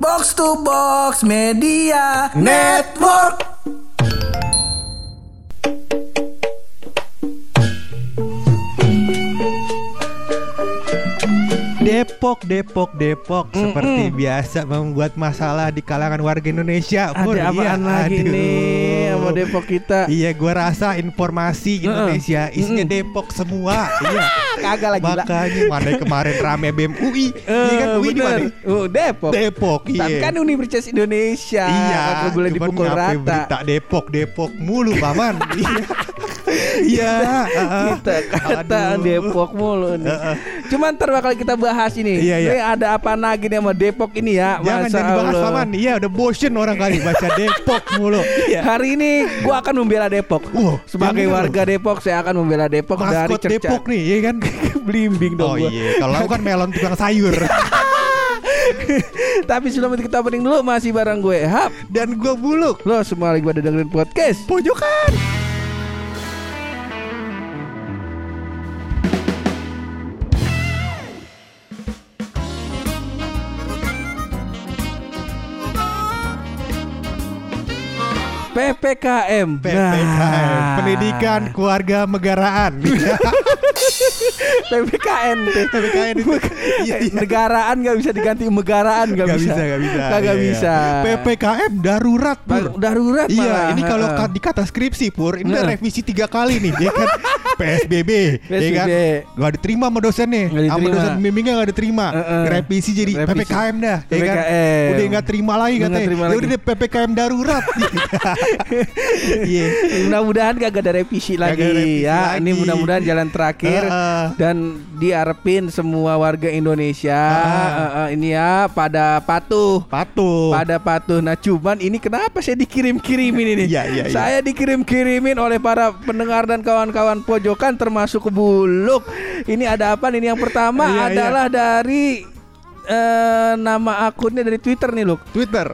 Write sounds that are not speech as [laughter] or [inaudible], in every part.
Box to Box Media Network. Depok, Depok, Depok seperti biasa membuat masalah di kalangan warga Indonesia. Ada apaan Iya, lagi aduh. nih sama Depok kita? Iya, gua rasa informasi Indonesia isinya Depok semua. iya. [laughs] Kagak lagi. Makanya mana kemarin rame BEM UI, iya kan UI di mana? Oh, Depok. Depok, iya. Kan Universitas Indonesia. Iya, boleh dipukul rata. berita Depok, Depok mulu, paman. Iya. [laughs] Iya. Kita kata Aduh. Depok mulu nih. Cuman ntar bakal kita bahas ini. Iya, iya. Ini ada apa lagi nih sama Depok ini ya? Jangan dibahas Allah. paman. Iya, udah bosen orang kali baca [laughs] Depok mulu. Iya. Hari ini gua akan membela Depok. Wow, Sebagai warga Depok saya akan membela Depok dari Maskot cerca. Depok nih, iya kan? [laughs] Blimbing dong Oh gua. iya, kalau aku kan melon tukang sayur [laughs] Tapi sebelum itu kita opening dulu masih bareng gue Hap. dan gua buluk. Lo semua lagi pada dengerin podcast. Pojokan. PPKM. PPKM, Nah. Pendidikan Keluarga Negaraan. [laughs] PPKN. PPKN itu. Iya, iya. Negaraan nggak bisa diganti megaraan nggak Gak bisa. bisa, gak bisa. Kagak Iya, bisa. PPKM darurat, Pur. Darurat Iya, malah. ini kalau ka- di kata skripsi Pur, ini udah Heeh. revisi tiga kali nih, ya kan? [laughs] PSBB, ya kan? PSBB. Gak diterima sama dosen nih, Nggak sama dosen bimbingnya gak diterima. Heeh. Revisi jadi Revisi. PPKM dah, ya kan? Udah nggak terima lagi nggak katanya. Ya udah deh PPKM darurat. [laughs] Iya. Mudah-mudahan gak ada revisi lagi ya. Ini mudah-mudahan jalan terakhir Heeh. Dan diharapin semua warga Indonesia eh, eh, ini ya pada patuh. Patuh. Pada patuh. Nah, cuman ini kenapa saya dikirim-kirimin ini? Iya, iya, iya. Saya dikirim-kirimin oleh para pendengar dan kawan-kawan pojokan termasuk Buluk. Ini ada apa? Ini yang pertama Iya, iya. adalah dari eh, nama akunnya dari Twitter nih, Luk. Twitter.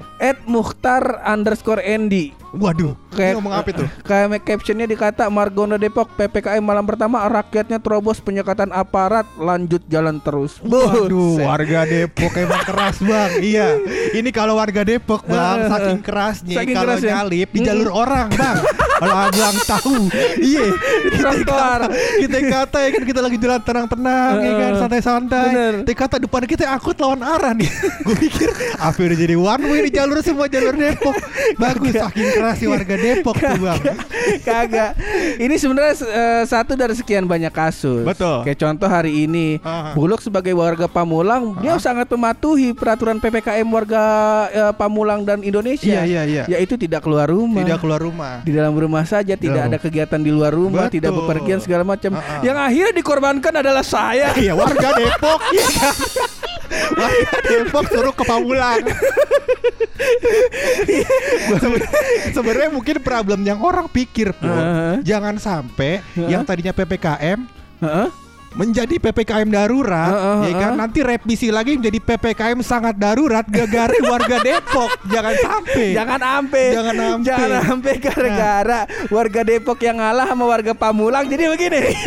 Underscore Andy Waduh, ini ngomong apa itu? Kayak captionnya dikata Margono Depok PPKM malam pertama rakyatnya terobos penyekatan aparat lanjut jalan terus. Waduh, warga Depok emang keras bang. Iya, ini kalau warga Depok bang, saking kerasnya Saking kalau kerasnya. nyalip di jalur orang bang. Kalau abang tahu, iya. [laughs] Kita kata, kita kata ya kan kita lagi jalan tenang-tenang, ya kan Heeh. santai-santai. Kita kata depan kita angkut lawan arah nih. [laughs] Gue pikir apa udah jadi one way di jalur semua jalur Depok. [laughs] Bagus, saking keras si warga Depok tuh bang. Kagak. Ini sebenarnya eh, satu dari sekian banyak kasus. Betul. Kayak contoh hari ini, Aha. Buluk sebagai warga Pamulang, dia sangat mematuhi peraturan PPKM warga eh, Pamulang dan Indonesia. Iya, iya, iya. Yaitu tidak keluar rumah. Tidak keluar rumah. di dalam rumah saja tidak ada kegiatan di luar rumah Betul. tidak bepergian segala macam yang akhirnya dikorbankan adalah saya Iya warga Depok? [laughs] Warga Depok suruh ke Pamulang Seben- Sebenarnya mungkin problem yang orang pikir Pur, Heeh. Jangan sampai Heeh. yang tadinya PPKM Heeh. menjadi PPKM darurat Heeh, ya kan nanti revisi lagi menjadi PPKM sangat darurat gara-gara warga Depok jangan sampai Jangan ampe. Jangan ampe. Jangan ampe gara-gara warga Depok yang ngalah sama warga Pamulang jadi begini. [laughs]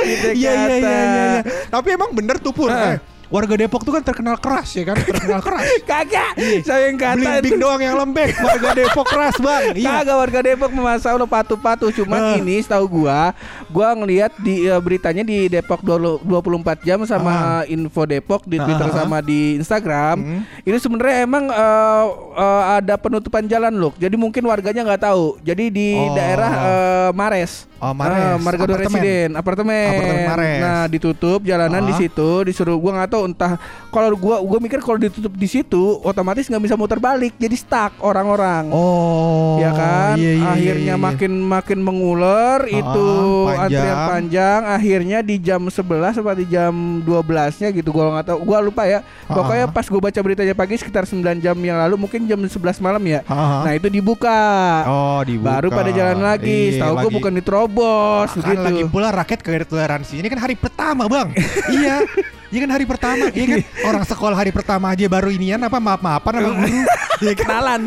Gitu Iya iya iya iya iya. Tapi emang bener tuh Pur Heeh. eh, Warga Depok tuh kan terkenal keras ya kan Terkenal keras [laughs] Kagak. Iya. Saya yang kata Blimbing doang yang lembek Warga Depok keras bang Iya Kagak warga Depok memasa lo patuh-patuh Cuman Ah. ini setahu gua Gua ngelihat di eh, beritanya di Depok 20 24 jam sama info Depok di Twitter Ah. sama di Instagram Hmm. Ini sebenarnya emang eh, eh, ada penutupan jalan loh Jadi mungkin warganya nggak tahu Jadi di Oh. daerah eh, Mares Oh, Mares. Eh, Margono Apartemen. Residen apartemen. Apartemen Mares. Nah ditutup jalanan Ah. di situ disuruh gua nggak tahu entah kalau gua gua mikir kalau ditutup di situ otomatis nggak bisa muter balik jadi stuck orang-orang. Oh ya kan? iya, iya, akhirnya iya, iya. makin makin mengular itu panjang. antrian panjang akhirnya di jam 11 atau di jam 12 nya gitu gua nggak tahu gua lupa ya. Pokoknya Ah. pas gua baca beritanya pagi sekitar 9 jam yang lalu mungkin jam 11 malam ya. Ah. nah itu dibuka. Oh dibuka. Baru pada jalan lagi. Iya, setahu gua bukan diterobos kan begitu. lagi pula rakyat kegagalan toleransi. Ini kan hari pertama bang. [laughs] Iya Iya kan hari pertama, iya kan orang sekolah hari pertama aja baru inian apa maaf-maafan sama guru. Iya kan? Kenalan.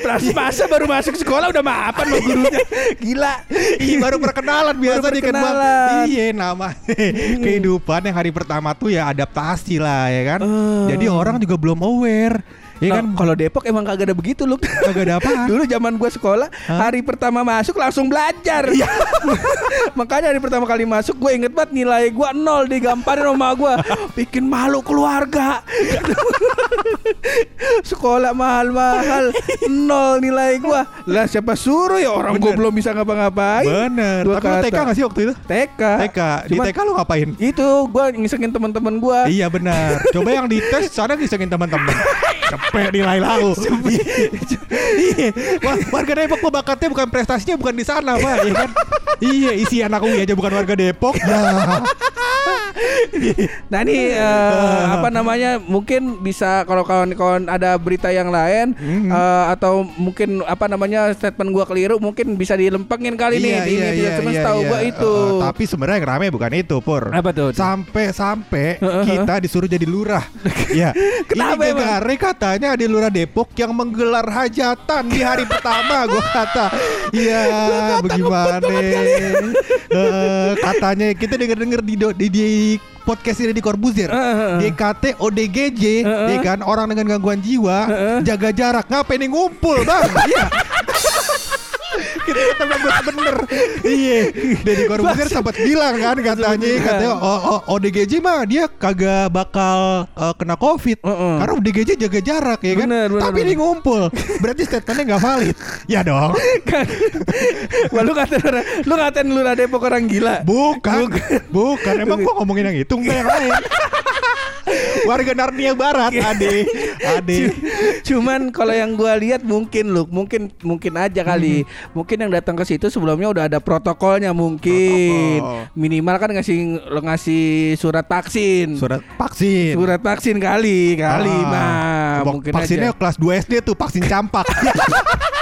Pas masa baru masuk sekolah udah maafan sama gurunya. Gila. Iya baru perkenalan biasa Baru kan perkenalan. Iya nama kehidupan yang hari pertama tuh ya adaptasi lah ya kan. Eh. Jadi orang juga belum aware. Ya Nah, kan kalau Depok emang kagak ada begitu loh. kagak ada apaan. [laughs] Dulu zaman gua sekolah, hari pertama masuk langsung belajar. Iya. [laughs] Makanya hari pertama kali masuk gue inget banget nilai gua nol digamparin sama gua. [laughs] Bikin malu keluarga. sekolah mahal-mahal nol nilai gua. Lah siapa suruh ya orang gua Bener. belum bisa ngapa-ngapain. Bener. Dua Tapi lu TK kata. gak sih waktu itu? TK. TK. Di Cuman- TK lu ngapain? Itu gua ngisengin teman-teman gua. Iya benar. Coba yang dites sana disengin teman-teman. Cepet nilai lau. [laughs] Iya. Wah, warga Depok mah bakatnya bukan prestasinya bukan di sana, Pak, ya kan? [laughs] Iya, isi anak UI aja bukan warga Depok. Ya. [laughs] Nah ini [laughs] eh, apa namanya mungkin bisa kalau kawan-kawan ada berita yang lain Mhm. eh, atau mungkin apa namanya statement gua keliru mungkin bisa dilempengin kali nih di ini tidak cuma tahu gua itu. iya. Eh, tapi sebenarnya yang rame bukan itu, Pur. Apa tuh? Sampai-sampai kita disuruh jadi lurah. [laughs] ya. Kenapa Ini gara katanya ada lurah Depok yang menggelar hajatan di hari pertama. Gua kata, iya, bagaimana? Eh, katanya kita denger-denger di, di, di podcast ini di Corbuzier. Heeh. DKT ODGJ, Heeh. ya kan orang dengan gangguan jiwa, Heeh. jaga jarak. Ngapain nih ngumpul, Bang? Iya. [laughs] kita bagus bener. Iya. Deddy Corbuzier sempat bilang kan katanya katanya oh, oh, ODGJ mah dia kagak bakal eh, kena covid. Heeh. karena ODGJ jaga jarak ya kan? Bener, bener, tapi bener. ini ngumpul berarti statementnya nggak valid. Ya dong. Wah, lu kata lu ngatain lu Depok orang gila. bukan. Bukan. Emang gua ngomongin yang itu enggak yang lain warga Narnia Barat ade ade Cuman kalau yang gua lihat mungkin lu, mungkin mungkin aja kali. Hmm. Mungkin yang datang ke situ sebelumnya udah ada protokolnya mungkin. Protokol. Minimal kan ngasih lo ngasih surat vaksin. surat vaksin Surat vaksin kali, kali Ah, mah vak- mungkin vaksinnya aja. kelas 2 SD tuh vaksin campak [laughs]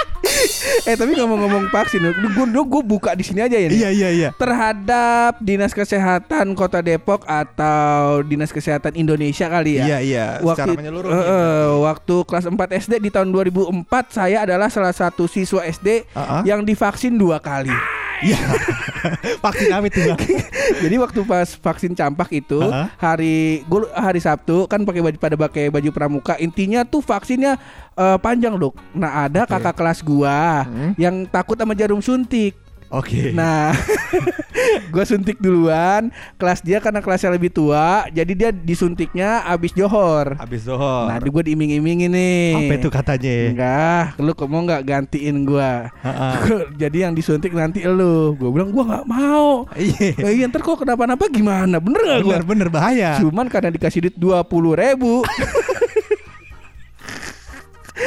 Eh tapi ngomong-ngomong vaksin, gue gue buka di sini aja ya. nih. iya iya iya Terhadap Dinas Kesehatan Kota Depok atau Dinas Kesehatan Indonesia kali ya. Iya iya secara menyeluruh gitu. eh, waktu kelas 4 SD di tahun 2004 saya adalah salah satu siswa SD Ah, ah. yang divaksin dua kali. Iya. [laughs] Vaksin itu bang? [laughs] Jadi waktu pas vaksin campak itu ah. hari gue hari Sabtu kan pakai baju pada pakai baju pramuka. Intinya tuh vaksinnya eh, panjang dok. Nah ada Oke. kakak kelas gua Hmm. yang takut sama jarum suntik. Oke. Nah, [laughs] gue suntik duluan. Kelas dia karena kelasnya lebih tua, jadi dia disuntiknya abis johor. Habis zohor. Nah, gue diiming-imingin nih. apa itu katanya? Enggak, lu kok mau nggak gantiin gua? Heeh. [laughs] Jadi yang disuntik nanti lu. Gue bilang gua nggak mau. Iya. [laughs] Iya ntar kok kenapa-napa gimana? Bener gak gua? Bener bener bahaya. Cuman karena dikasih duit dua puluh ribu.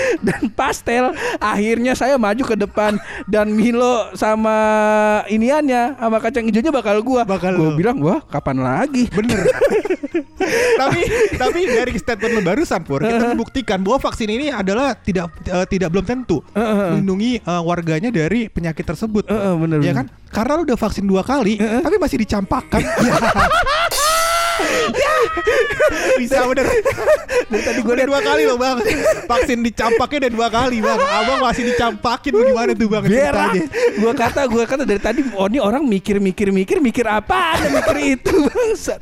[laughs] dan pastel akhirnya saya maju ke depan dan Milo sama iniannya sama kacang hijaunya bakal gua Bakal gua lu. bilang wah kapan lagi Bener. [laughs] tapi tapi dari statement lu barusan Pur, kita membuktikan bahwa vaksin ini adalah tidak eh, tidak belum tentu melindungi eh, warganya dari penyakit tersebut. Eh, eh, bener, ya bener. kan? Karena lu udah vaksin dua kali, tapi masih dicampakkan. [laughs] Ya. Bisa bener. dari tadi gue Udah lihat dua kali loh bang. Vaksin dicampaknya udah dua kali bang. Abang masih dicampakin Gimana tuh bang berak gua kata gua kata dari tadi oh ini orang mikir mikir mikir mikir apa ada mikir itu bangsat.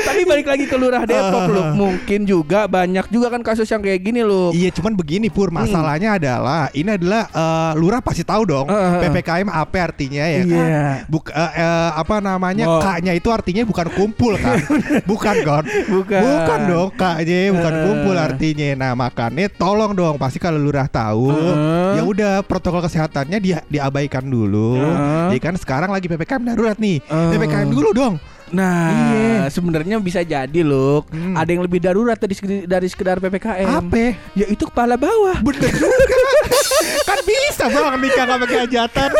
Tapi balik lagi ke lurah Depok lu mungkin juga banyak juga kan kasus yang kayak gini lu Iya cuman begini Pur. Masalahnya adalah Ini adalah eh, Lurah pasti tahu dong Eh, eh, eh. PPKM apa artinya ya. Kan Iya. Buk, eh, eh, Apa namanya Oh. K-nya itu artinya bukan kumpul kan [laughs] Bukan kan Bukan. Bukan dong K-nya bukan Eh. kumpul artinya Nah makanya tolong dong Pasti kalau lurah tahu Eh. Ya udah protokol kesehatannya dia diabaikan dulu Eh. Ya kan sekarang lagi PPKM darurat nih Eh. PPKM dulu dong Nah, Iya. sebenarnya bisa jadi loh. Hmm. Ada yang lebih darurat dari sekedar, dari sekedar PPKM. Apa? Yaitu kepala bawah. Bener juga [laughs] Kan bisa bang nikah gak pakai hajatan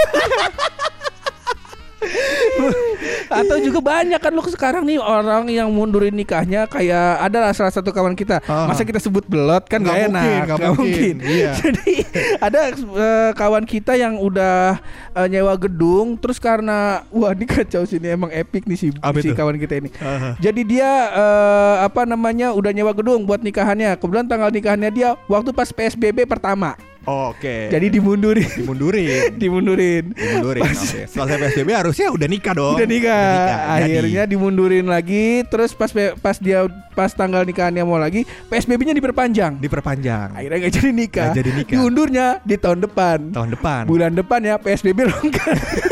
[laughs] Atau juga banyak kan lu sekarang nih orang yang mundurin nikahnya kayak ada lah salah satu kawan kita. Ah. Masa kita sebut belot kan Nggak nggak mungkin, enak, nggak nggak mungkin. Iya. [laughs] Jadi ada eh, kawan kita yang udah eh, nyewa gedung terus karena wah ini kacau sini emang epic nih si, Apa si itu? kawan kita ini. Aha. Jadi dia eh, apa namanya udah nyewa gedung buat nikahannya. Kebetulan tanggal nikahannya dia waktu pas PSBB pertama. Oke. Jadi dimundurin, dimundurin. [laughs] dimundurin. dimundurin. Oke. Selesai PSBB harusnya udah nikah dong. Udah nikah. Jadi. Akhirnya dimundurin lagi. Terus pas pas dia pas tanggal nikahannya mau lagi, PSBB-nya diperpanjang. diperpanjang Akhirnya nggak jadi nikah. Nggak jadi nikah. Diundurnya di tahun depan. tahun depan. Bulan depan ya PSBB longgar. [laughs]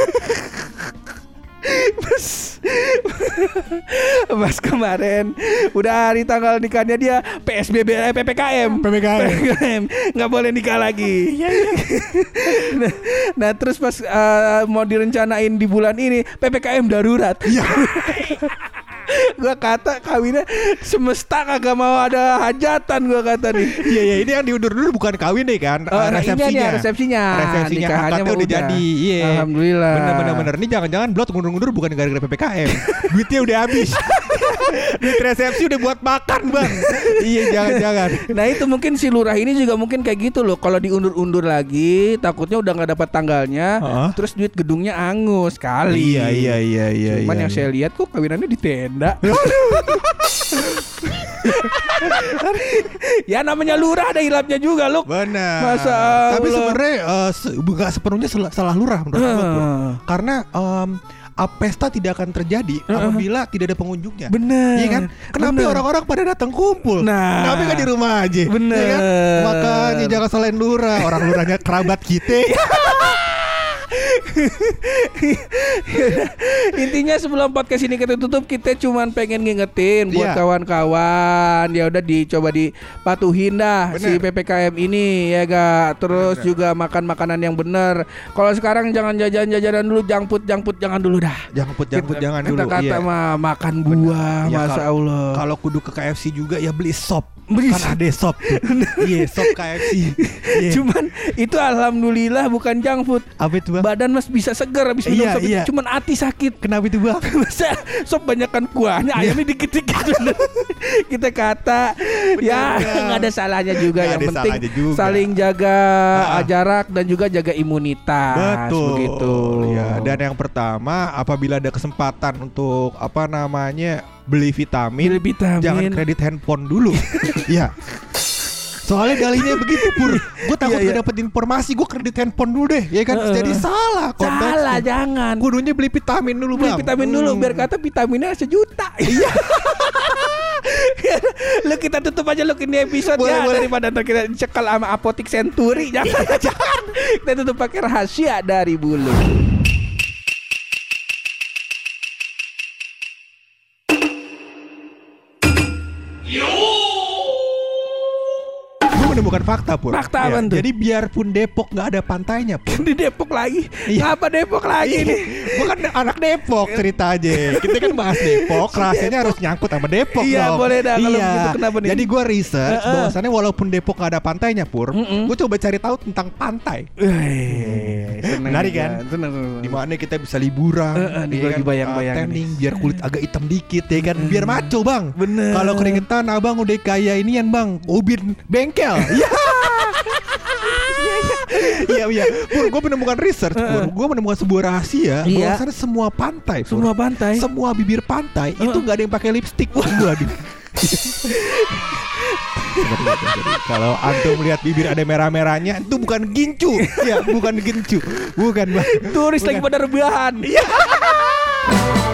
pas kemarin udah hari tanggal nikahnya dia PSBB eh, PPKM PPKM. nggak boleh nikah lagi. [laughs] Nah, nah terus pas eh, mau direncanain di bulan ini PPKM darurat [laughs] gua kata kawinnya semesta kagak mau ada hajatan gua kata nih Iya iya ini yang diundur dulu bukan kawin nih kan Oh, nah ini resepsinya. nih, resepsinya. Resepsinya Nikahannya akadnya udah udah. jadi. Iya. Alhamdulillah. Bener bener bener. Ini jangan-jangan blot ngundur-ngundur bukan gara-gara PPKM. [laughs] Duitnya udah habis. [laughs] Duit resepsi udah buat makan, Bang. iya, jangan-jangan. Nah itu mungkin si lurah ini juga mungkin kayak gitu loh. Kalau diundur-undur lagi, takutnya udah nggak dapat tanggalnya, Heeh. terus duit gedungnya angus kali. Iya iya iya iya. Cuman iya, yang saya lihat kok kawinannya di tenda. ya namanya lurah ada hilapnya juga loh. Benar. Masa Tapi sebenarnya eh, se- nggak sepenuhnya sel- salah lurah menurut aku. Bro. Ah. Karena em, ah, pesta tidak akan terjadi apabila tidak ada pengunjungnya. Bener. Iya kan? Kenapa orang-orang pada datang kumpul? Nah. Kenapa nggak di rumah aja? Bener. Iya kan? Makanya jangan salahin lurah. Orang lurahnya kerabat kita. [laughs] [laughs] Intinya sebelum podcast ini kita tutup kita cuman pengen ngingetin buat Iya. kawan-kawan ya udah dicoba dipatuhin dah Bener. si PPKM ini ya ga terus juga makan makanan yang benar. Kalau sekarang jangan jajan-jajanan dulu jangput jangput jangan dulu dah. jangan put jangan dulu. Kata-kata Iya. mah makan buah, Ya, masa kalau- Allah. Kalau kudu ke KFC juga ya beli sop. Beli kan ada sop. Iya, sop KFC. Iya. Cuman itu alhamdulillah bukan junk food. apa itu, Bang? Badan mas bisa segar habis minum Iya, sop itu. iya. Cuman hati sakit. Kenapa itu, Bang? [laughs] Masa sop banyakkan kuahnya ayamnya dikit-dikit [laughs] kita kata ya benar. nggak ada salahnya juga Nggak yang penting juga. saling jaga Ah. jarak dan juga jaga imunitas Betul. begitu Ya, dan yang pertama apabila ada kesempatan untuk apa namanya beli vitamin, Beli vitamin. jangan kredit handphone dulu. [laughs] Iya. Soalnya dalinya begitu pur. Gue takut Iya, iya. gak dapet informasi, gue kredit handphone dulu deh, ya kan? Heeh. Jadi salah konteksnya. salah jangan Kudunya beli vitamin dulu beli bang. vitamin dulu Hmm. biar kata vitaminnya sejuta iya [laughs] lu kita tutup aja lu ini episode Boleh, ya boleh. daripada ntar kita cekal sama apotik Century jangan jangan kita tutup pakai rahasia dari bulu menemukan fakta pur. Fakta Iya, apaan tuh? Jadi biarpun Depok nggak ada pantainya pur. di Depok lagi Iya. ngapa Depok lagi nih Gue kan anak Depok cerita aja. Kita kan bahas Depok, rahasianya harus nyangkut sama Depok Iya, dong. boleh dah, kalau Iya. kenapa nih? Jadi gue research Heeh. bahwasannya walaupun Depok gak ada pantainya pur, Mm-mm. gue coba cari tahu tentang pantai. Wih, seneng Menarik juga. kan? Di mana kita bisa liburan, ya gua kan? lagi bayang-bayang Uh, tanning, biar kulit agak hitam dikit ya kan, biar maco bang. Bener. Kalau keringetan abang udah kayak inian bang, ubin bengkel. Iya. Iya iya, Pur, gue menemukan research, Pur. Gue menemukan sebuah rahasia Iya. bahwasannya semua pantai, Pur. semua pantai semua bibir pantai itu nggak ada yang pakai lipstick. Waduh. [laughs] Kalau antum melihat bibir ada merah-merahnya itu bukan gincu, ya bukan gincu, bukan turis lagi pada rebahan Iya. [laughs]